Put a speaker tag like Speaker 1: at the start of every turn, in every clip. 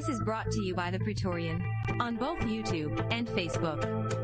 Speaker 1: This is brought to you by the Praetorian on both YouTube and Facebook.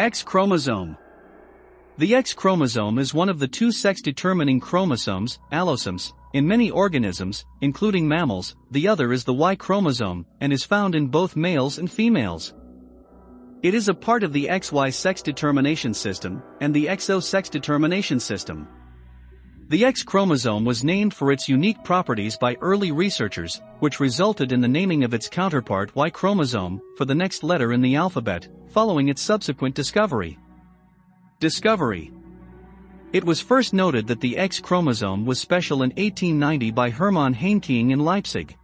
Speaker 2: X chromosome. The X chromosome is one of the two sex-determining chromosomes, allosomes, in many organisms, including mammals, the other is the Y chromosome, and is found in both males and females. It is a part of the XY sex determination system, and the XO sex determination system. The X chromosome was named for its unique properties by early researchers, which resulted in the naming of its counterpart Y chromosome, for the next letter in the alphabet, following its subsequent discovery. Discovery It was first noted that the X chromosome was special in 1890 by Hermann Henking in Leipzig.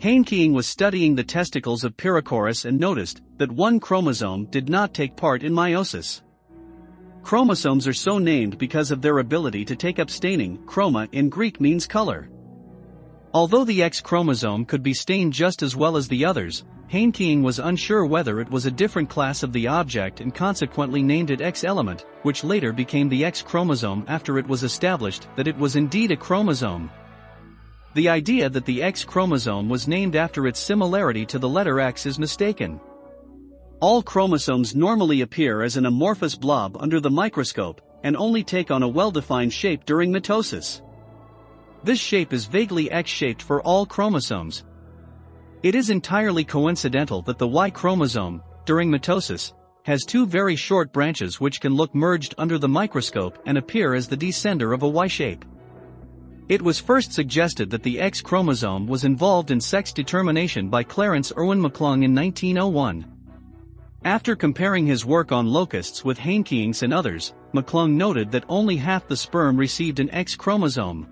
Speaker 2: Henking was studying the testicles of Pyrrhocoris and noticed that one chromosome did not take part in meiosis. Chromosomes are so named because of their ability to take up staining, chroma in Greek means color. Although the X chromosome could be stained just as well as the others, Henking was unsure whether it was a different class of the object and consequently named it X element, which later became the X chromosome after it was established that it was indeed a chromosome. The idea that the X chromosome was named after its similarity to the letter X is mistaken. All chromosomes normally appear as an amorphous blob under the microscope, and only take on a well-defined shape during mitosis. This shape is vaguely X-shaped for all chromosomes. It is entirely coincidental that the Y chromosome, during mitosis, has two very short branches which can look merged under the microscope and appear as the descender of a Y shape. It was first suggested that the X chromosome was involved in sex determination by Clarence Erwin McClung in 1901. After comparing his work on locusts with Henking's and others, McClung noted that only half the sperm received an X chromosome.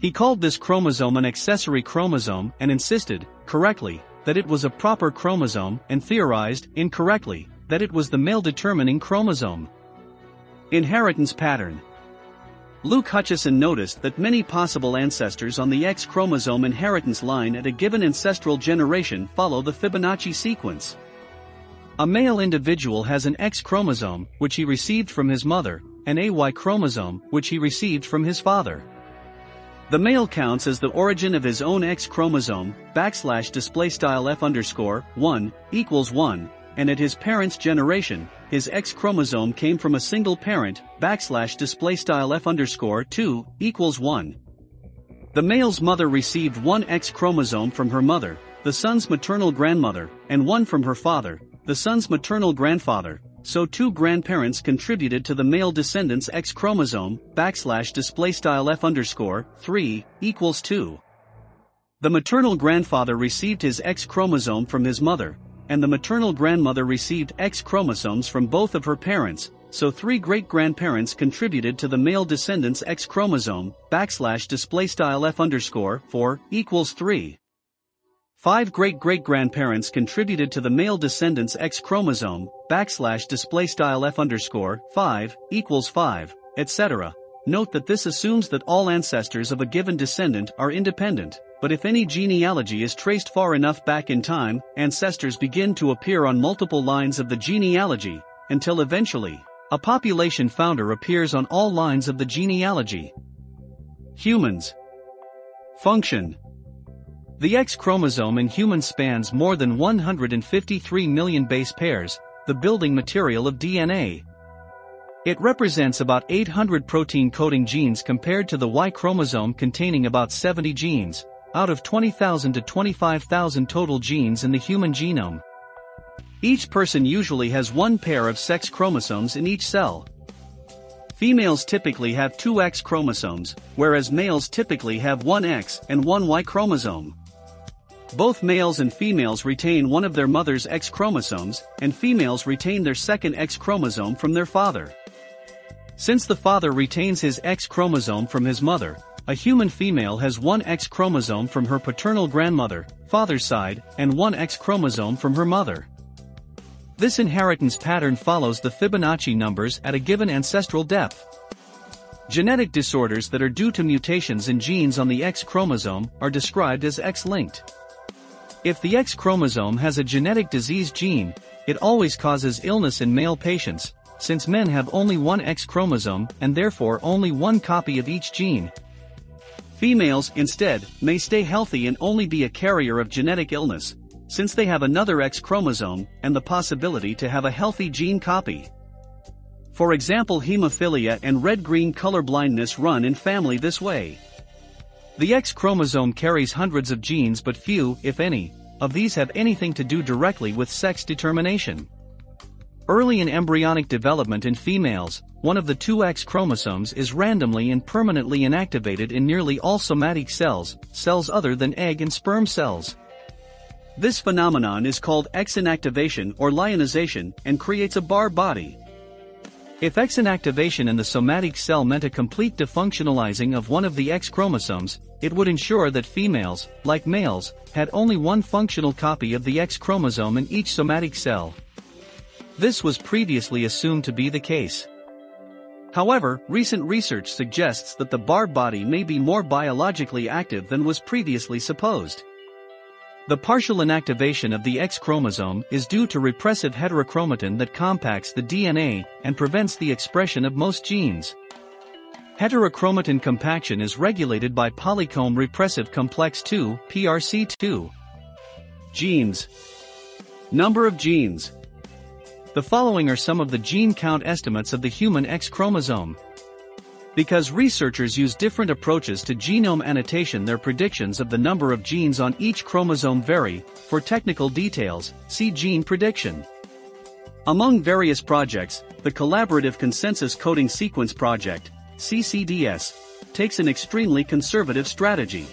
Speaker 2: He called this chromosome an accessory chromosome and insisted, correctly, that it was a proper chromosome and theorized, incorrectly, that it was the male determining chromosome. Inheritance pattern. Luke Hutchison noticed that many possible ancestors on the X chromosome inheritance line at a given ancestral generation follow the Fibonacci sequence. A male individual has an X chromosome, which he received from his mother, and a Y chromosome, which he received from his father. The male counts as the origin of his own X chromosome, backslash display style F underscore, 1, equals 1, and at his parents' generation, his X chromosome came from a single parent, backslash display style F underscore, 2, equals 1. The male's mother received one X chromosome from her mother, the son's maternal grandmother, and one from her father, the son's maternal grandfather, so two grandparents contributed to the male descendant's X chromosome, backslash display style F underscore, 3, equals 2. The maternal grandfather received his X chromosome from his mother, and the maternal grandmother received X chromosomes from both of her parents, so three great-grandparents contributed to the male descendant's X chromosome, backslash display style F underscore, 4, equals 3. Five great-great-grandparents contributed to the male descendant's X chromosome, backslash display style F underscore, 5, equals 5, etc. Note that this assumes that all ancestors of a given descendant are independent, but if any genealogy is traced far enough back in time, ancestors begin to appear on multiple lines of the genealogy, until eventually, a population founder appears on all lines of the genealogy. Humans. Function. The X chromosome in humans spans more than 153 million base pairs, the building material of DNA. It represents about 800 protein coding genes compared to the Y chromosome containing about 70 genes, out of 20,000 to 25,000 total genes in the human genome. Each person usually has one pair of sex chromosomes in each cell. Females typically have two X chromosomes, whereas males typically have one X and one Y chromosome. Both males and females retain one of their mother's X chromosomes, and females retain their second X chromosome from their father. Since the father retains his X chromosome from his mother, a human female has one X chromosome from her paternal grandmother, father's side, and one X chromosome from her mother. This inheritance pattern follows the Fibonacci numbers at a given ancestral depth. Genetic disorders that are due to mutations in genes on the X chromosome are described as X-linked. If the X chromosome has a genetic disease gene, it always causes illness in male patients, since men have only one X chromosome and therefore only one copy of each gene. Females, instead, may stay healthy and only be a carrier of genetic illness, since they have another X chromosome and the possibility to have a healthy gene copy. For example hemophilia and red-green color blindness run in family this way. The X chromosome carries hundreds of genes but few, if any, of these have anything to do directly with sex determination. Early in embryonic development in females, one of the two X chromosomes is randomly and permanently inactivated in nearly all somatic cells, cells other than egg and sperm cells. This phenomenon is called X inactivation or lyonization and creates a Barr body. If X inactivation in the somatic cell meant a complete defunctionalizing of one of the X chromosomes, it would ensure that females, like males, had only one functional copy of the X chromosome in each somatic cell. This was previously assumed to be the case. However, recent research suggests that the Barr body may be more biologically active than was previously supposed. The partial inactivation of the X chromosome is due to repressive heterochromatin that compacts the DNA and prevents the expression of most genes. Heterochromatin compaction is regulated by polycomb repressive complex 2, PRC2. Genes. Number of genes. The following are some of the gene count estimates of the human X chromosome. Because researchers use different approaches to genome annotation their predictions of the number of genes on each chromosome vary, for technical details, see gene prediction. Among various projects, the Collaborative Consensus Coding Sequence Project, CCDS, takes an extremely conservative strategy.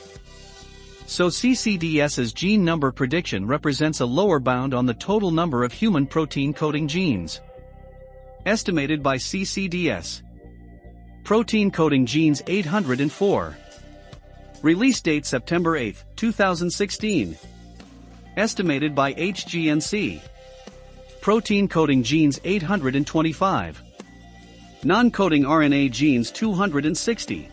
Speaker 2: So CCDS's gene number prediction represents a lower bound on the total number of human protein coding genes. Estimated by CCDS. Protein coding genes 804. Release date September 8, 2016. Estimated by HGNC. Protein coding genes 825. Non-coding RNA genes 260.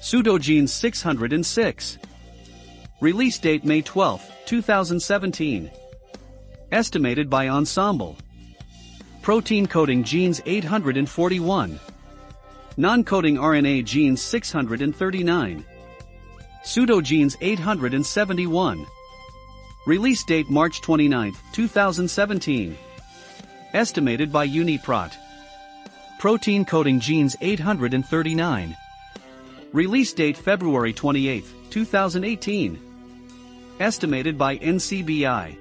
Speaker 2: Pseudogenes 606. Release date May 12, 2017. Estimated by Ensembl. Protein coding genes 841. Non-coding RNA genes 639. Pseudogenes 871. Release date March 29, 2017. Estimated by UniProt. Protein coding genes 839. Release date February 28, 2018. Estimated by NCBI.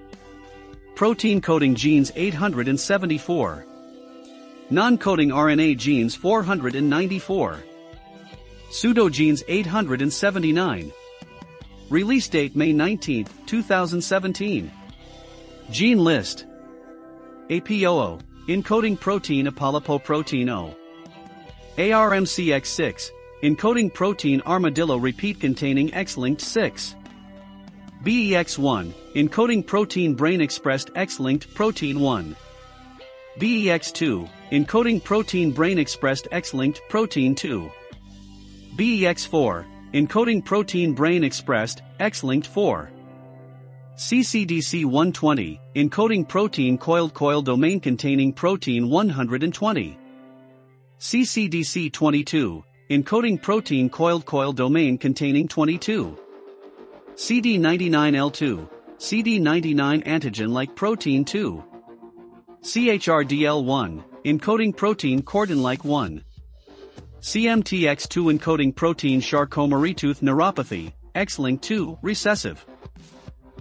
Speaker 2: Protein coding genes 874. Non-coding RNA genes 494. Pseudogenes 879. Release date May 19, 2017. Gene list. APOO, encoding protein apolipoprotein O. ARMCX6, encoding protein armadillo repeat containing X-linked 6. BEX1, encoding protein brain expressed X-linked protein 1. BEX2, encoding protein brain-expressed X-linked protein 2. BEX4, encoding protein brain-expressed X-linked 4. CCDC120, encoding protein coiled coil domain containing protein 120. CCDC22, encoding protein coiled coil domain containing 22. CD99L2, CD99 antigen-like protein 2. CHRDL1, encoding protein chordin-like 1. CMTX2 encoding protein Charcot-Marie-Tooth neuropathy, X-link 2, recessive.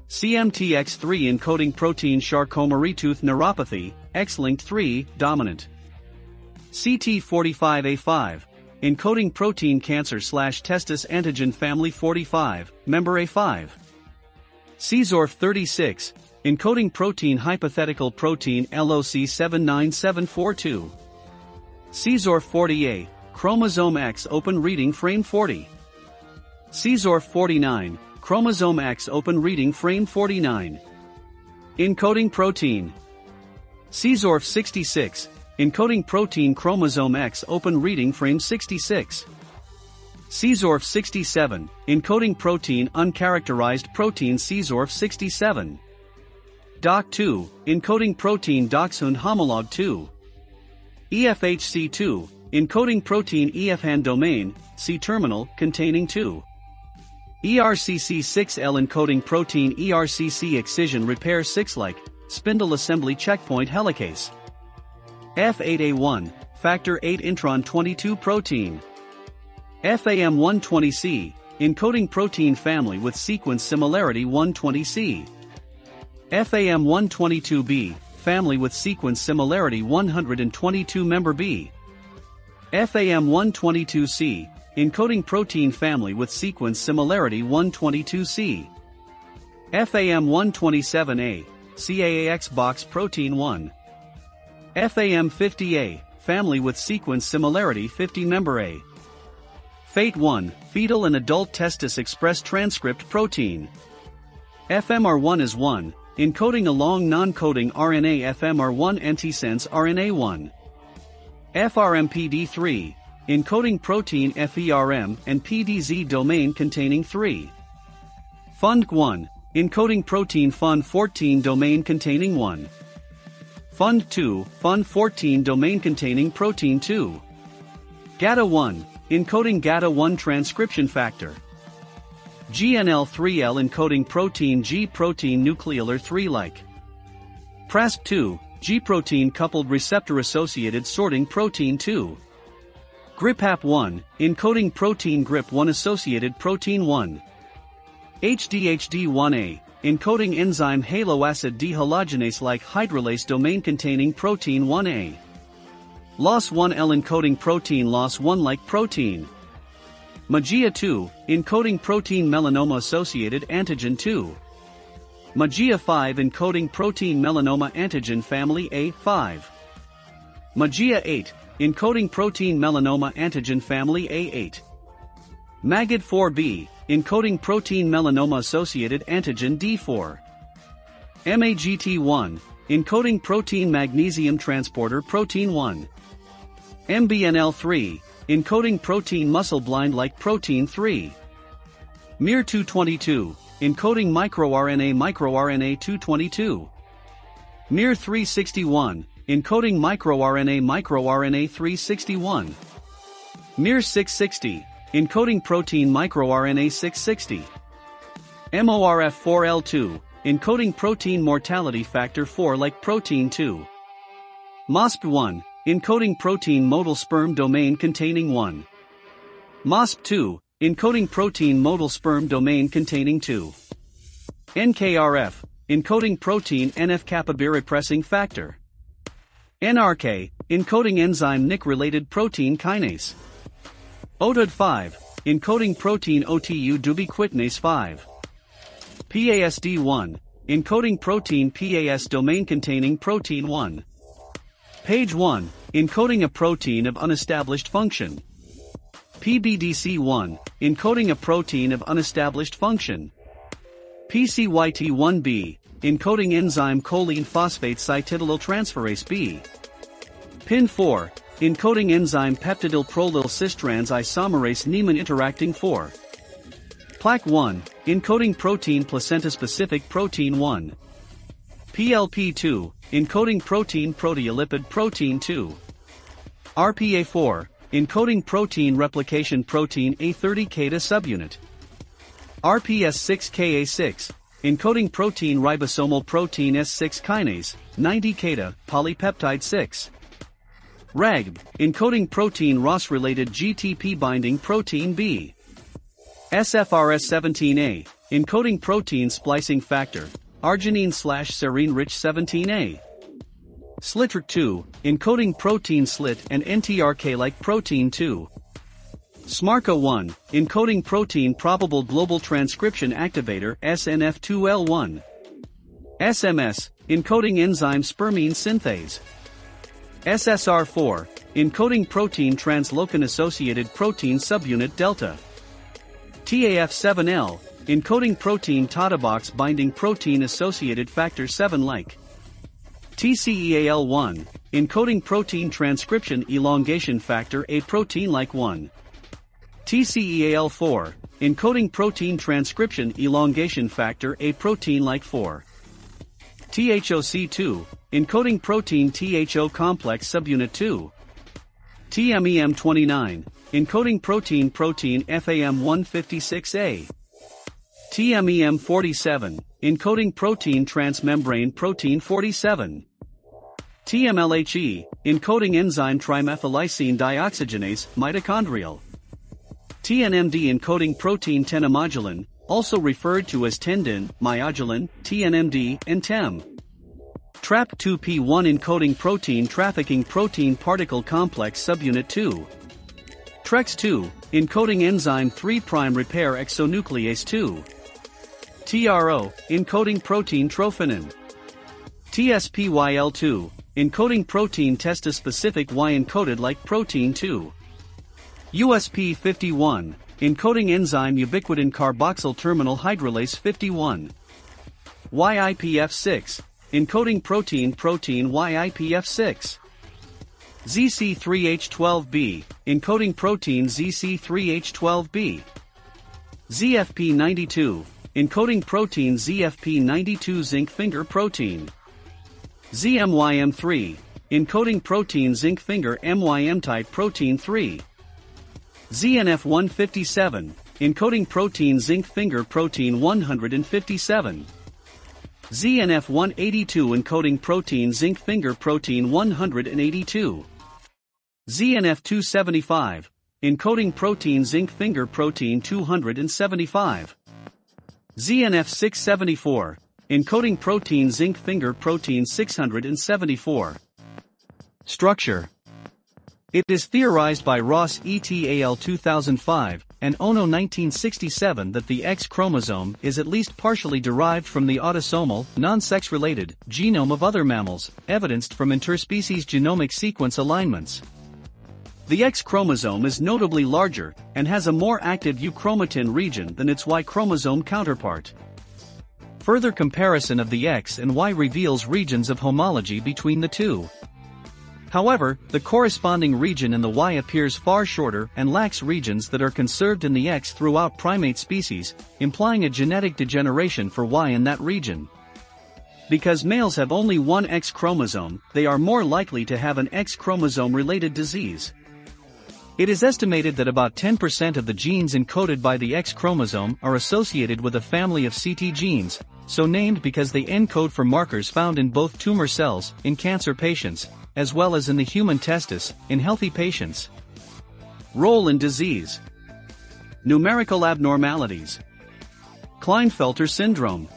Speaker 2: CMTX3 encoding protein Charcot-Marie-Tooth neuropathy, X-link 3, dominant. CT45A5, encoding protein cancer slash testis antigen family 45, member A5. CZORF36, encoding protein hypothetical protein LOC 79742. CZORF40A, chromosome X open reading frame 40. CZORF49, chromosome X open reading frame 49. Encoding protein. CZORF66, encoding protein chromosome X open reading frame 66. CZORF67, encoding protein uncharacterized protein CZORF67. DOC2, encoding protein Dachshund homolog 2. EFHC2, encoding protein EF-hand domain, C-terminal, containing 2. ERCC6L encoding protein ERCC excision repair 6-like, spindle assembly checkpoint helicase. F8A1, factor 8 intron 22 protein. FAM120C, encoding protein family with sequence similarity 120C. FAM122B, family with sequence similarity 122 member B. FAM122C, encoding protein family with sequence similarity 122C. FAM127A, CAAX box protein 1. FAM50A, family with sequence similarity 50 member A. FATE1, fetal and adult testis express transcript protein. FMR1 is 1, encoding a long non-coding RNA FMR1 antisense RNA1. FRMPD3, encoding protein FERM and PDZ domain containing 3. FUND1, encoding protein FUN14 domain containing 1. FUND2, FUN14 domain containing protein 2. GATA1, encoding GATA1 transcription factor. GNL3L encoding protein G protein nucleolar 3-like. PRASP2, G protein coupled receptor associated sorting protein 2. GRIPAP1, encoding protein GRIP1 associated protein 1. HDHD1A, encoding enzyme haloacid dehalogenase like hydrolase domain containing protein 1A. LOS1L encoding protein LOS1 like protein. MAGIA 2, encoding protein melanoma associated antigen 2. MAGIA 5 encoding protein melanoma antigen family A5. MAGIA 8, encoding protein melanoma antigen family A8. MAGID 4B, encoding protein melanoma associated antigen D4. MAGT1, encoding protein magnesium transporter protein 1. MBNL3, encoding protein muscle blind like protein 3. MIR222, encoding microRNA microRNA 222. MIR361, encoding microRNA microRNA 361. MIR660, encoding protein microRNA 660. MORF4L2, encoding protein mortality factor 4 like protein 2. MOSP1, encoding protein modal sperm domain containing 1. MOSP2, encoding protein modal sperm domain containing 2. NKRF, encoding protein NF-kappa repressing factor. NRK, encoding enzyme NIC-related protein kinase. OTUD5, encoding protein OTU deubiquitinase 5. PASD1, encoding protein PAS domain containing protein 1. Page 1, encoding a protein of unestablished function. PBDC1, encoding a protein of unestablished function. PCYT1B, encoding enzyme choline phosphate cytidylyl transferase B. Pin 4, encoding enzyme peptidyl prolyl cistrans isomerase NIMA interacting 4. PLAC1, encoding protein placenta-specific protein 1. PLP2, encoding protein proteolipid protein 2. RPA4, encoding protein replication protein A30-Kata subunit. RPS6KA6, encoding protein ribosomal protein S6 kinase, 90-Kata, polypeptide 6. RAGB, encoding protein Ras-related GTP binding protein B. SFRS17A, encoding protein splicing factor, arginine slash serine rich 17A. SLITRK2, encoding protein SLIT and NTRK-like protein 2. SMARCA1, encoding protein probable global transcription activator SNF2L1. SMS, encoding enzyme spermine synthase. SSR4, encoding protein translocon associated protein subunit delta. TAF7L, encoding protein TATABOX binding protein associated factor 7 like. TCEAL1, encoding protein transcription elongation factor A protein like 1. TCEAL4, encoding protein transcription elongation factor A protein like 4. THOC2, encoding protein THO complex subunit 2. TMEM29, encoding protein protein FAM156A. TMEM47, encoding protein transmembrane protein 47. TMLHE, encoding enzyme trimethyllysine dioxygenase mitochondrial. TNMD encoding protein tenomodulin, also referred to as tendin, myodulin, TNMD, and TEM. TRAP2P1 encoding protein trafficking protein particle complex subunit 2. TREX2, encoding enzyme 3' repair exonuclease 2. TRO, encoding protein trophinin. TSPYL2, encoding protein testis-specific Y encoded like protein 2. USP51, encoding enzyme ubiquitin carboxyl terminal hydrolase 51. YIPF6, encoding protein protein YIPF6. ZC3H12B, encoding protein ZC3H12B. ZFP92, encoding protein ZFP92 zinc finger protein. ZMYM3, encoding protein zinc finger MYM type protein 3. ZNF157, encoding protein zinc finger protein 157. ZNF182 encoding protein zinc finger protein 182. ZNF275, encoding protein zinc finger protein 275. ZNF674, encoding protein zinc finger protein 674. Structure it is theorized by Ross et al. 2005 and Ohno 1967 that the X chromosome is at least partially derived from the autosomal, non-sex related, genome of other mammals, evidenced from interspecies genomic sequence alignments. The X chromosome is notably larger and has a more active euchromatin region than its Y chromosome counterpart. Further comparison of the X and Y reveals regions of homology between the two. However, the corresponding region in the Y appears far shorter and lacks regions that are conserved in the X throughout primate species, implying a genetic degeneration for Y in that region. Because males have only one X chromosome, they are more likely to have an X chromosome-related disease. It is estimated that about 10% of the genes encoded by the X chromosome are associated with a family of CT genes, so named because they encode for markers found in both tumor cells, in cancer patients, as well as in the human testis, in healthy patients. Role in disease. Numerical abnormalities. Klinefelter syndrome.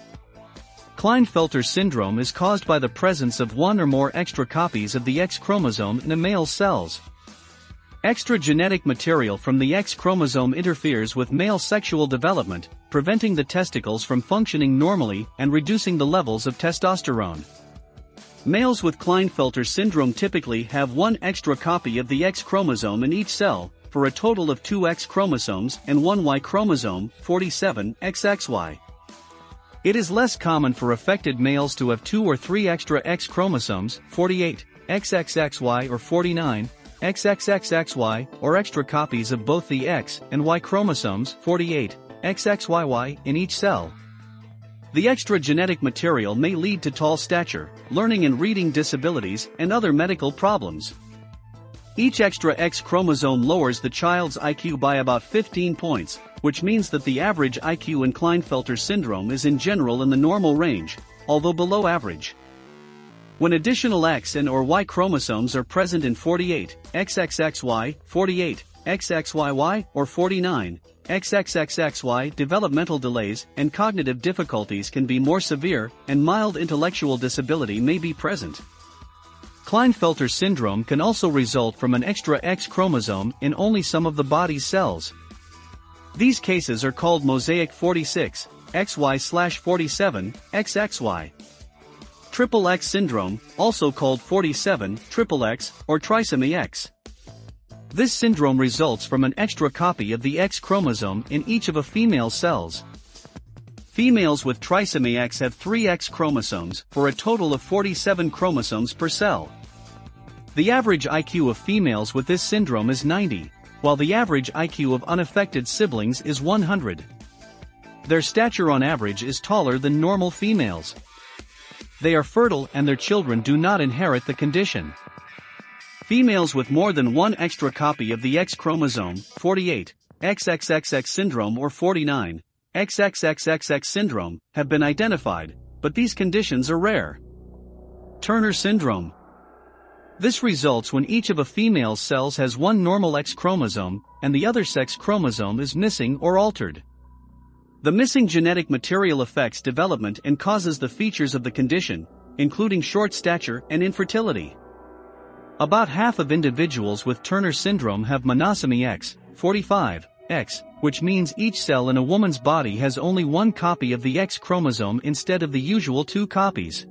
Speaker 2: Klinefelter syndrome is caused by the presence of one or more extra copies of the X chromosome in a male cells. Extra genetic material from the X chromosome interferes with male sexual development, preventing the testicles from functioning normally and reducing the levels of testosterone. Males with Klinefelter syndrome typically have one extra copy of the X chromosome in each cell, for a total of two X chromosomes and one Y chromosome, 47 XXY. It is less common for affected males to have two or three extra X chromosomes, 48 XXXY or 49 XXXXY, or extra copies of both the X and Y chromosomes, 48 XXYY, in each cell. The extra genetic material may lead to tall stature, learning and reading disabilities, and other medical problems. Each extra X chromosome lowers the child's IQ by about 15 points, which means that the average IQ in Klinefelter syndrome is in general in the normal range, although below average. When additional X and or Y chromosomes are present in 48, XXXY, 48, XXYY, or 49, XXXXY developmental delays and cognitive difficulties can be more severe and mild intellectual disability may be present. Klinefelter syndrome can also result from an extra X chromosome in only some of the body's cells. These cases are called mosaic 46, XY-47, XXY. Triple X syndrome, also called 47, triple X, or trisomy X. This syndrome results from an extra copy of the X chromosome in each of a female's cells. Females with trisomy X have 3 X chromosomes, for a total of 47 chromosomes per cell. The average IQ of females with this syndrome is 90, while the average IQ of unaffected siblings is 100. Their stature on average is taller than normal females. They are fertile and their children do not inherit the condition. Females with more than one extra copy of the X chromosome, 48, XXXX syndrome or 49, XXXXX syndrome, have been identified, but these conditions are rare. Turner syndrome, this results when each of a female's cells has one normal X chromosome, and the other sex chromosome is missing or altered. The missing genetic material affects development and causes the features of the condition, including short stature and infertility. About half of individuals with Turner syndrome have monosomy X, 45, X, which means each cell in a woman's body has only one copy of the X chromosome instead of the usual two copies.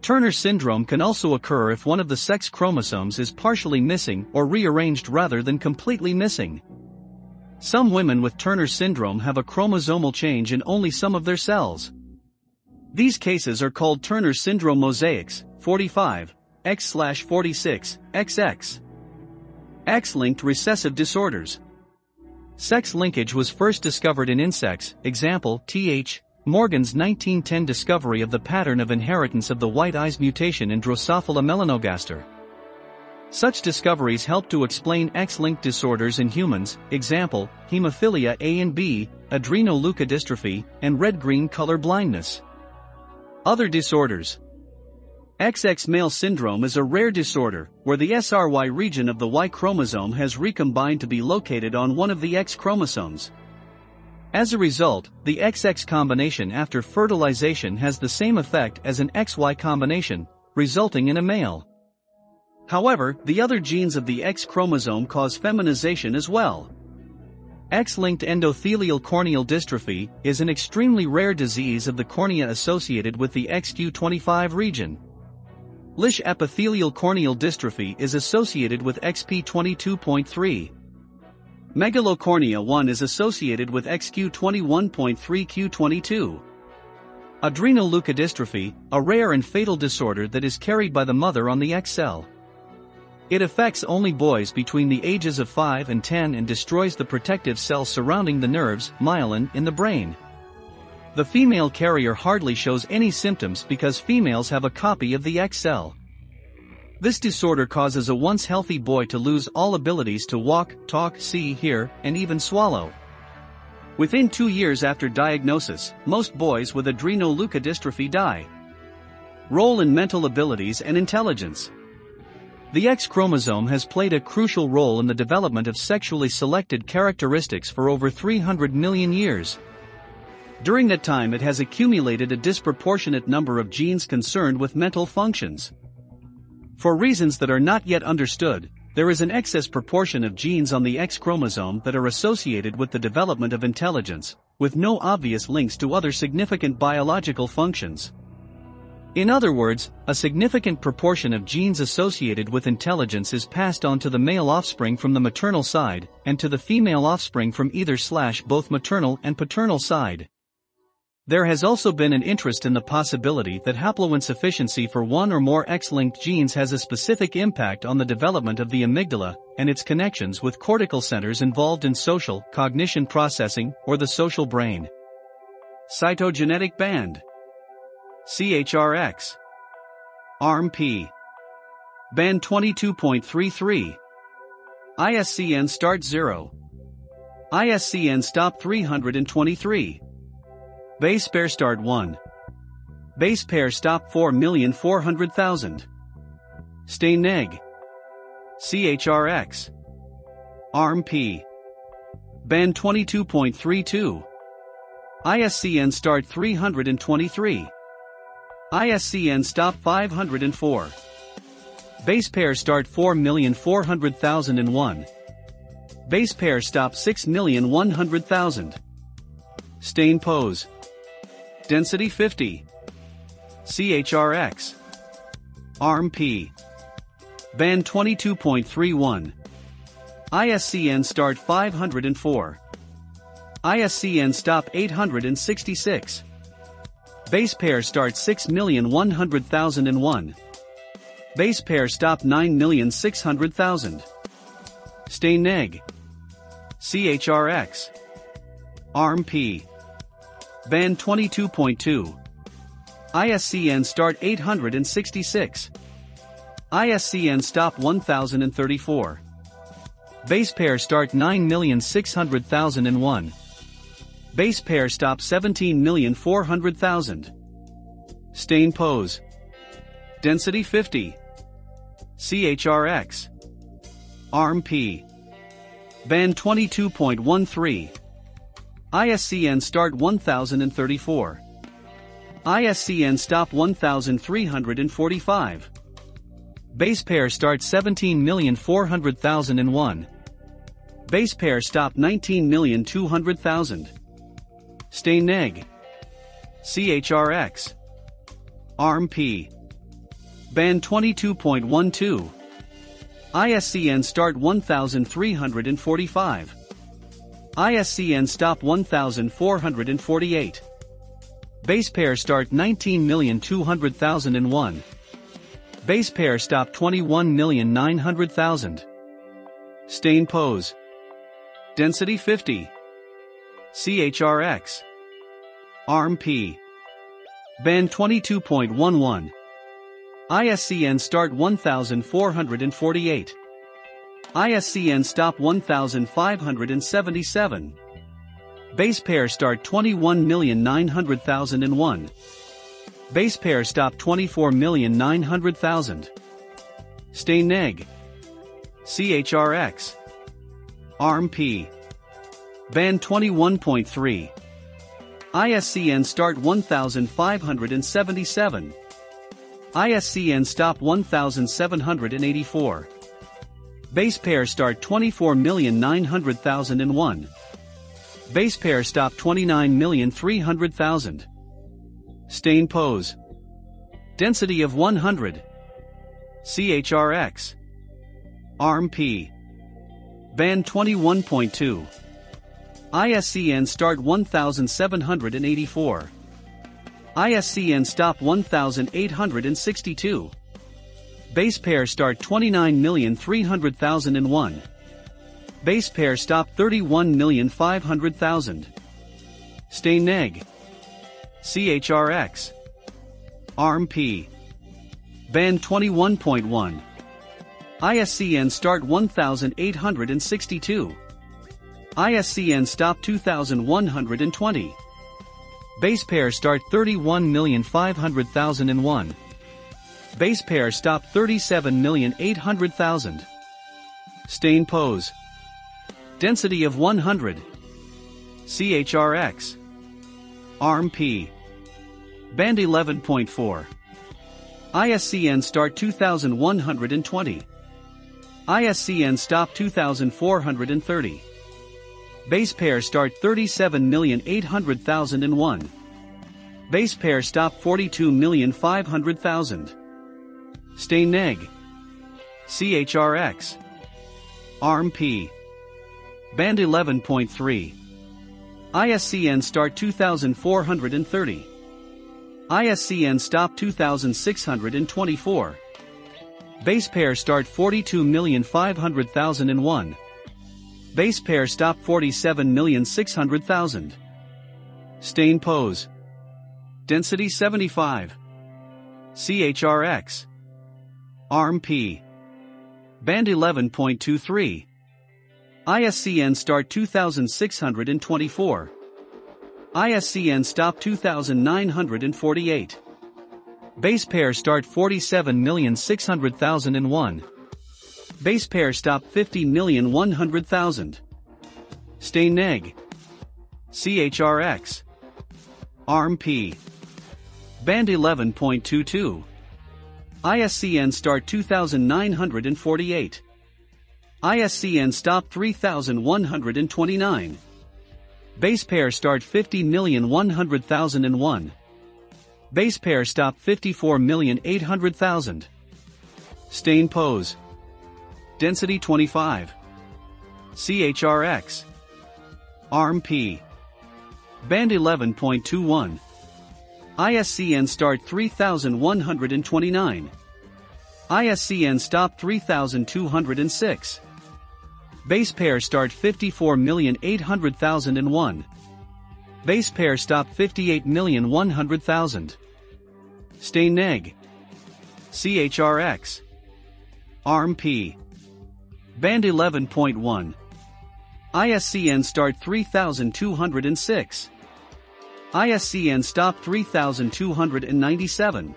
Speaker 2: Turner syndrome can also occur if one of the sex chromosomes is partially missing or rearranged rather than completely missing. Some women with Turner syndrome have a chromosomal change in only some of their cells. These cases are called Turner syndrome mosaics, 45, X-46, XX. X-linked recessive disorders. Sex linkage was first discovered in insects, example, th, Morgan's 1910 discovery of the pattern of inheritance of the white eyes mutation in Drosophila melanogaster. Such discoveries help to explain X-linked disorders in humans, example, hemophilia A and B, adrenoleukodystrophy, and red-green color blindness. Other disorders XX male syndrome is a rare disorder, where the SRY region of the Y chromosome has recombined to be located on one of the X chromosomes. As a result, the XX combination after fertilization has the same effect as an XY combination, resulting in a male. However, the other genes of the X chromosome cause feminization as well. X-linked endothelial corneal dystrophy is an extremely rare disease of the cornea associated with the XQ25 region. Lisch epithelial corneal dystrophy is associated with XP22.3. Megalocornea 1 is associated with XQ21.3Q22. Adrenoleukodystrophy, a rare and fatal disorder that is carried by the mother on the X cell. It affects only boys between the ages of 5 and 10 and destroys the protective cells surrounding the nerves, myelin, in the brain. The female carrier hardly shows any symptoms because females have a copy of the X cell. This disorder causes a once healthy boy to lose all abilities to walk, talk, see, hear, and even swallow. Within two years after diagnosis, most boys with adrenoleukodystrophy die. Role in mental abilities and intelligence. The X chromosome has played a crucial role in the development of sexually selected characteristics for over 300 million years. During that time it has accumulated a disproportionate number of genes concerned with mental functions. For reasons that are not yet understood, there is an excess proportion of genes on the X chromosome that are associated with the development of intelligence, with no obvious links to other significant biological functions. In other words, a significant proportion of genes associated with intelligence is passed on to the male offspring from the maternal side, and to the female offspring from either slash both maternal and paternal side. There has also been an interest in the possibility that haploinsufficiency for one or more X-linked genes has a specific impact on the development of the amygdala and its connections with cortical centers involved in social cognition processing or the social brain. Cytogenetic band CHRX ARM P. Band 22.33 ISCN Start 0 ISCN Stop 323 Base pair start 1. Base pair stop 4,400,000. Stay neg. CHRX. ARM P, Band 22.32. ISCN start 323. ISCN stop 504. Base pair start 4,400,001. Base pair stop 6,100,000. Stain pose. Density 50. CHRX. ARM P. Band 22.31. ISCN start 504. ISCN stop 866. Base pair start 6,100,001. Base pair stop 9,600,000. Stain neg. CHRX. ARM P. Band 22.2. ISCN start 866. ISCN stop 1034. Base pair start 9,600,001. Base pair stop 17,400,000. Stain pose. Density 50. CHRX. ARM P. Band 22.13. ISCN start 1034. ISCN stop 1345. Base pair start 17,400,001. Base pair stop 19,200,000. Stain neg. CHRX. ARM P. Band 22.12. ISCN start 1345. ISCN stop 1448. Base pair start 19,200,001. Base pair stop 21,900,000. Stain pose. Density 50. CHRX. ARM P. Band 22.11. ISCN start 1448. ISCN stop 1577. Base pair start 21,900,001. Base pair stop 24,900,000. Stain neg. CHRX. ARM P. Band 21.3. ISCN start 1577. ISCN stop 1784. Base pair start 24,900,001. Base pair stop 29,300,000. Stain pose. Density of 100. CHRX. ARM P. Band 21.2. ISCN start 1784. ISCN stop 1862. Base pair start 29,300,001. Base pair stop 31,500,000. Stain neg. CHRX. ARM. Band 21.1. ISCN start 1862. ISCN stop 2120. Base pair start 31,500,001. Base pair stop 37,800,000. Stain pose. Density of 100. CHRX. ARM P. Band 11.4. ISCN start 2120. ISCN stop 2430. Base pair start 37,800,001. Base pair stop 42,500,000. Stain neg. CHRX. ARM P. Band 11.3. ISCN start 2430. ISCN stop 2624. Base pair start 42,500,001. Base pair stop 47,600,000. Stain pose. Density 75. CHRX. ARM P. Band 11.23. ISCN start 2624. ISCN stop 2948. Base pair start 47,600,001. Base pair stop 50,100,000. Stain neg. CHRX. ARM P. Band 11.22. ISCN start 2948. ISCN stop 3129. Base pair start 50,100,001. Base pair stop 54,800,000. Stain pose. Density 25. CHRX. ARM P. Band 11.21. ISCN start 3129. ISCN stop 3206. Base pair start 54,800,001. Base pair stop 58,100,000. Stain neg. CHRX. ARM P. Band 11.1. ISCN start 3206. ISCN stop 3297.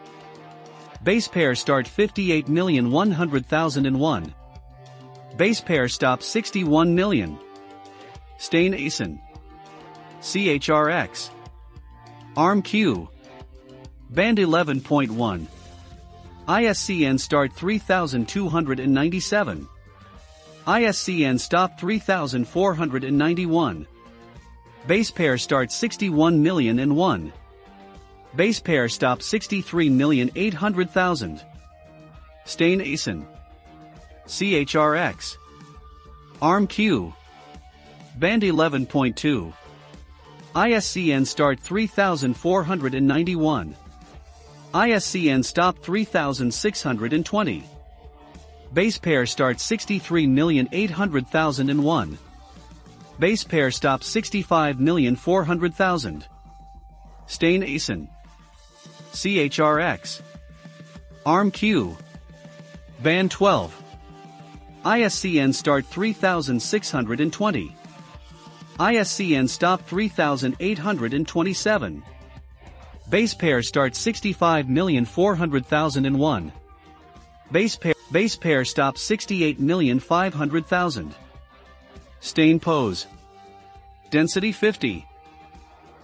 Speaker 2: Base pair start 58,100,001. Base pair stop 61 million. Stain acen. CHRX. ARM-Q. Band 11.1. ISCN start 3297. ISCN stop 3491. Base pair start 61 million and 1. Base pair stop 63 million 800,000. Stain acen. CHRX. ARM-Q. Band 11.2. ISCN start 3491. ISCN stop 3620. Base pair start 63,800,001. Base pair stop 65,400,000. Stain acen. CHRX. ARM-Q. Band 12. ISCN start 3620. ISCN stop 3827. Base pair start 65,400,001. Base pair base pair stop 68,500,000. Stain pose. Density 50.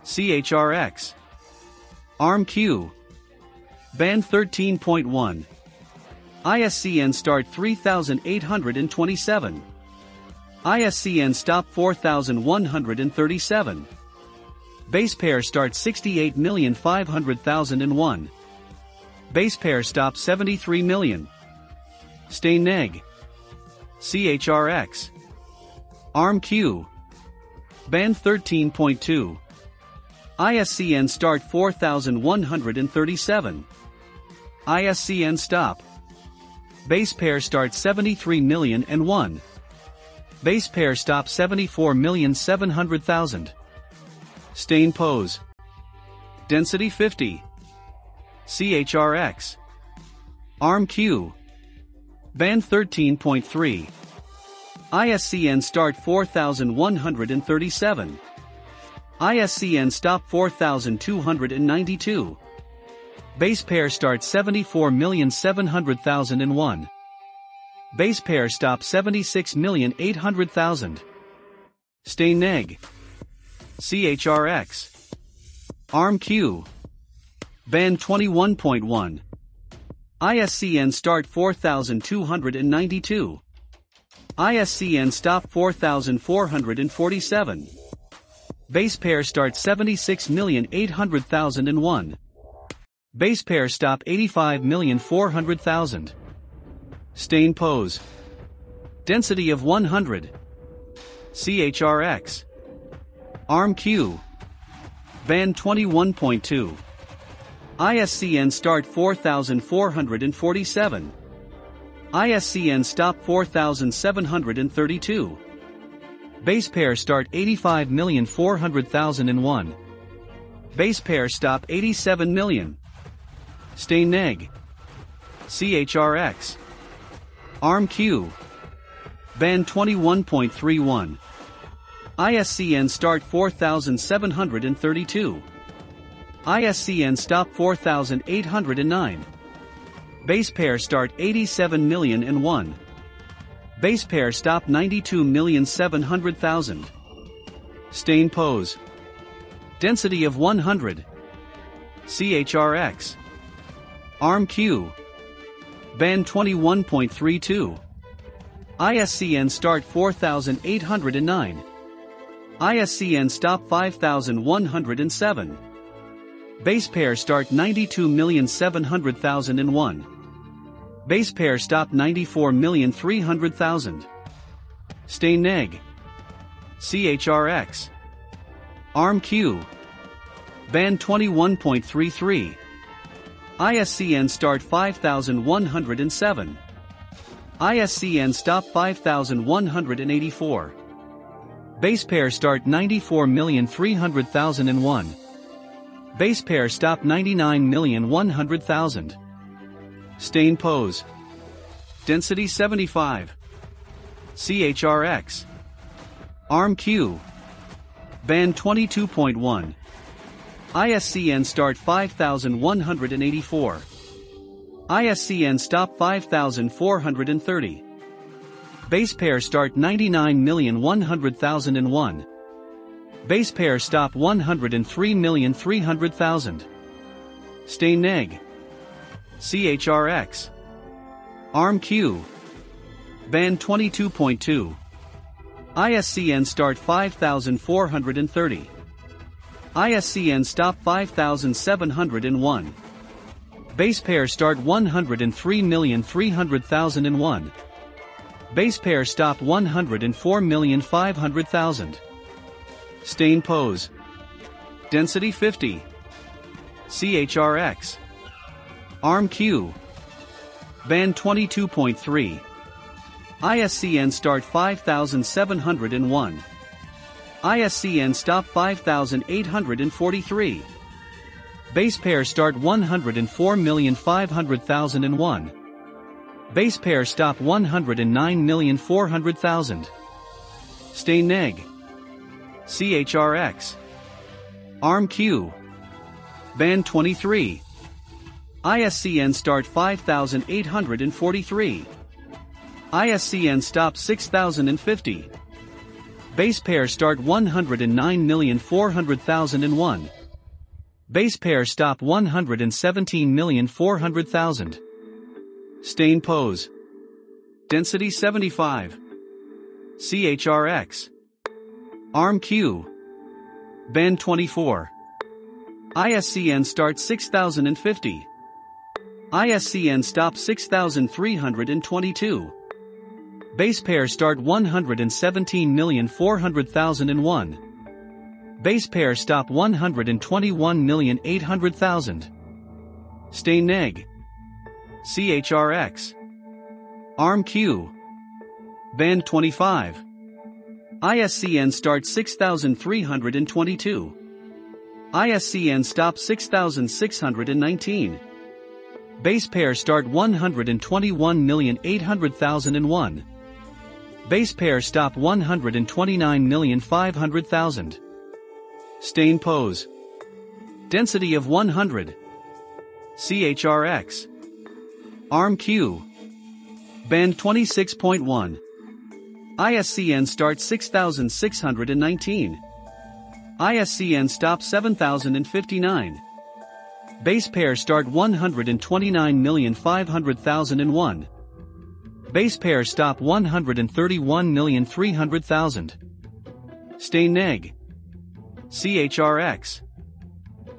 Speaker 2: CHRX. ARM-Q. Band 13.1. ISCN start 3827. ISCN stop 4137. Base pair start 68,500,001. Base pair stop 73 million. Stain neg. CHRX. ARM-Q. Band 13.2. ISCN start 4137. ISCN stop. Base pair start 73 million and 1. Base pair stop 74,700,000. Stain pose. Density 50. CHRX. ARM-Q. Band 13.3. ISCN start 4137. ISCN stop 4292. Base pair start 74,700,001. Base pair stop 76,800,000. Stain neg. CHRX. ARM-Q. Band 21.1. ISCN start 4292. ISCN stop 4447. Base pair start 76,800,001. Base pair stop 85,400,000. Stain pose. Density of 100. CHRX. ARM-Q. Band 21.2. ISCN start 4447. ISCN stop 4732. Base pair start 85,400,001. Base pair stop 87 million. Stain neg. CHRX. ARM-Q. Band 21.31. ISCN start 4732. ISCN stop 4809. Base pair start 87 million and 1. Base pair stop 92,700,000. Stain pose. Density of 100. CHRX. ARM-Q. Band 21.32. ISCN Start 4809. ISCN Stop 5107. Base pair Start 92,700,001. Base pair Stop 94,300,000. Stay neg. CHRX. ARM-Q. Band 21.33. ISCN Start 5107. ISCN Stop 5184. Base pair Start 94,300,001. Base pair Stop 99,100,000. Stain pose. Density 75. CHRX. ARM Q. Band 22.1. ISCN Start 5184. ISCN Stop 5430. Base pair Start 99,100,001. Base pair Stop 103,300,000. Stay neg. CHRX. ARM Q. Band 22.2. ISCN Start 5430. ISCN Stop 5701. Base pair Start 103,300,001. Base pair Stop 104,500,000. Stain pose. Density 50. CHRX. ARM Q. Band 22.3. ISCN Start 5701. ISCN Stop 5843. Base pair Start 104,500,001. Base pair Stop 109,400,000. Stay neg. CHRX. ARM Q. Band 23. ISCN Start 5843. ISCN Stop 6050. Base pair Start 109,400,001. Base pair Stop 117,400,000. Stain pose. Density 75. CHRX. ARM Q. Band 24. ISCN Start 6050. ISCN Stop 6322. Base pair Start 117,400,001. Base pair Stop 121,800,000. Stay neg. CHRX. ARM Q. Band 25. ISCN Start 6322. ISCN Stop 6619. Base pair Start 121,800,001. Base pair Stop 129,500,000. Stain pose. Density of 100. CHRX. ARM Q. Band 26.1. ISCN Start 6619. ISCN Stop 7059. Base pair Start 129,500,001. Base pair Stop 131,300,000. Stay neg. CHRX.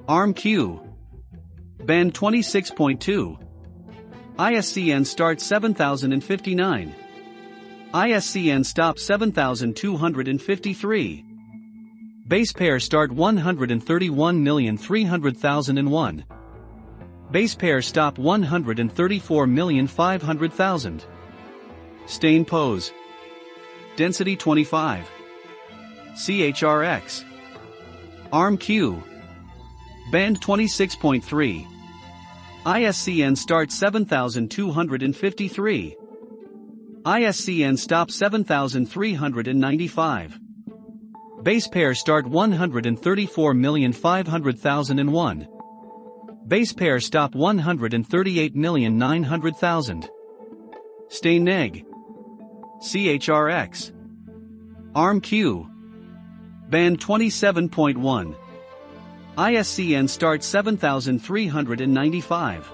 Speaker 2: ARM Q. Band 26.2. ISCN Start 7059. ISCN Stop 7253. Base pair Start 131,300,001. Base pair Stop 134,500,000. Stain pose. Density 25. CHRX. ARM Q. Band 26.3. ISCN Start 7253. ISCN Stop 7395. Base pair Start 134,500,001. Base pair Stop 138,900,000. Stay neg. CHRX. ARM Q. Band 27.1. ISCN Start 7395.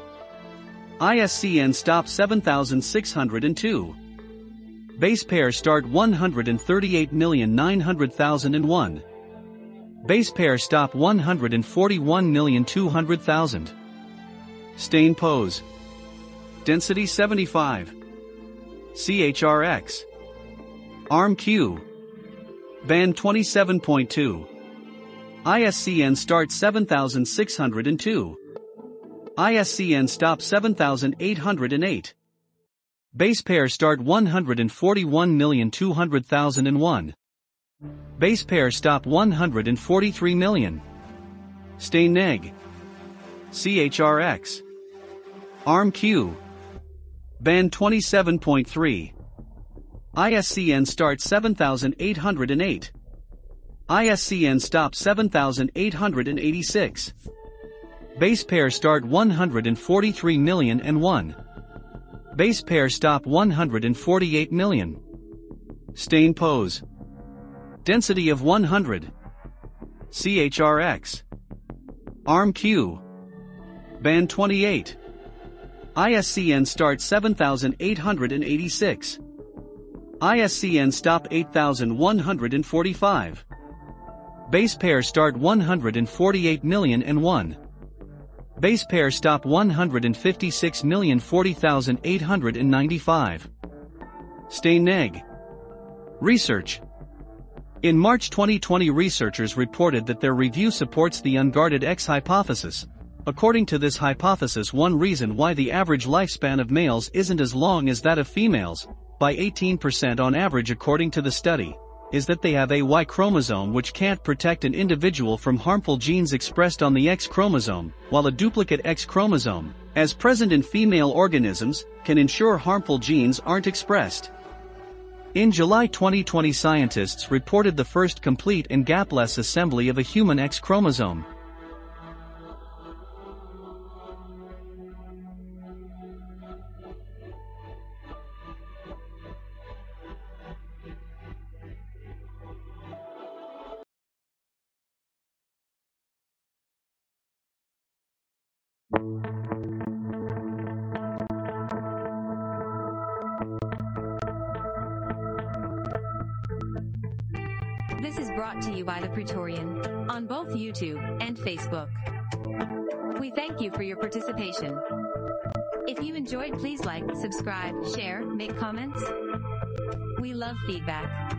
Speaker 2: ISCN stop 7602. Base pair start 138,900,001. Base pair stop 141,200,000. Stain pose. Density 75. CHRX. ARM Q. Band 27.2. ISCN start 7602. ISCN stop 7808. Base pair start 141,200,001. Base pair stop 143 million. Stay neg. CHRX. ARM Q. Band 27.3. ISCN start 7808. ISCN stop 7886. Base pair start 143 million and 1. Base pair stop 148 million. Stain pose. Density of 100. CHRX. ARM Q. Band 28. ISCN start 7886. ISCN stop 8145. Base pair start 148 million and 1. Base pair stop 156,040,895. Stay neg. Research. In March 2020 researchers reported that their review supports the unguarded X hypothesis. According to this hypothesis one reason why the average lifespan of males isn't as long as that of females, by 18% on average according to the study, is that they have a Y chromosome which can't protect an individual from harmful genes expressed on the X chromosome, while a duplicate X chromosome, as present in female organisms, can ensure harmful genes aren't expressed. In July 2020 scientists reported the first complete and gapless assembly of a human X chromosome,
Speaker 1: you for your participation. If you enjoyed, please like, subscribe, share, make comments. We love feedback.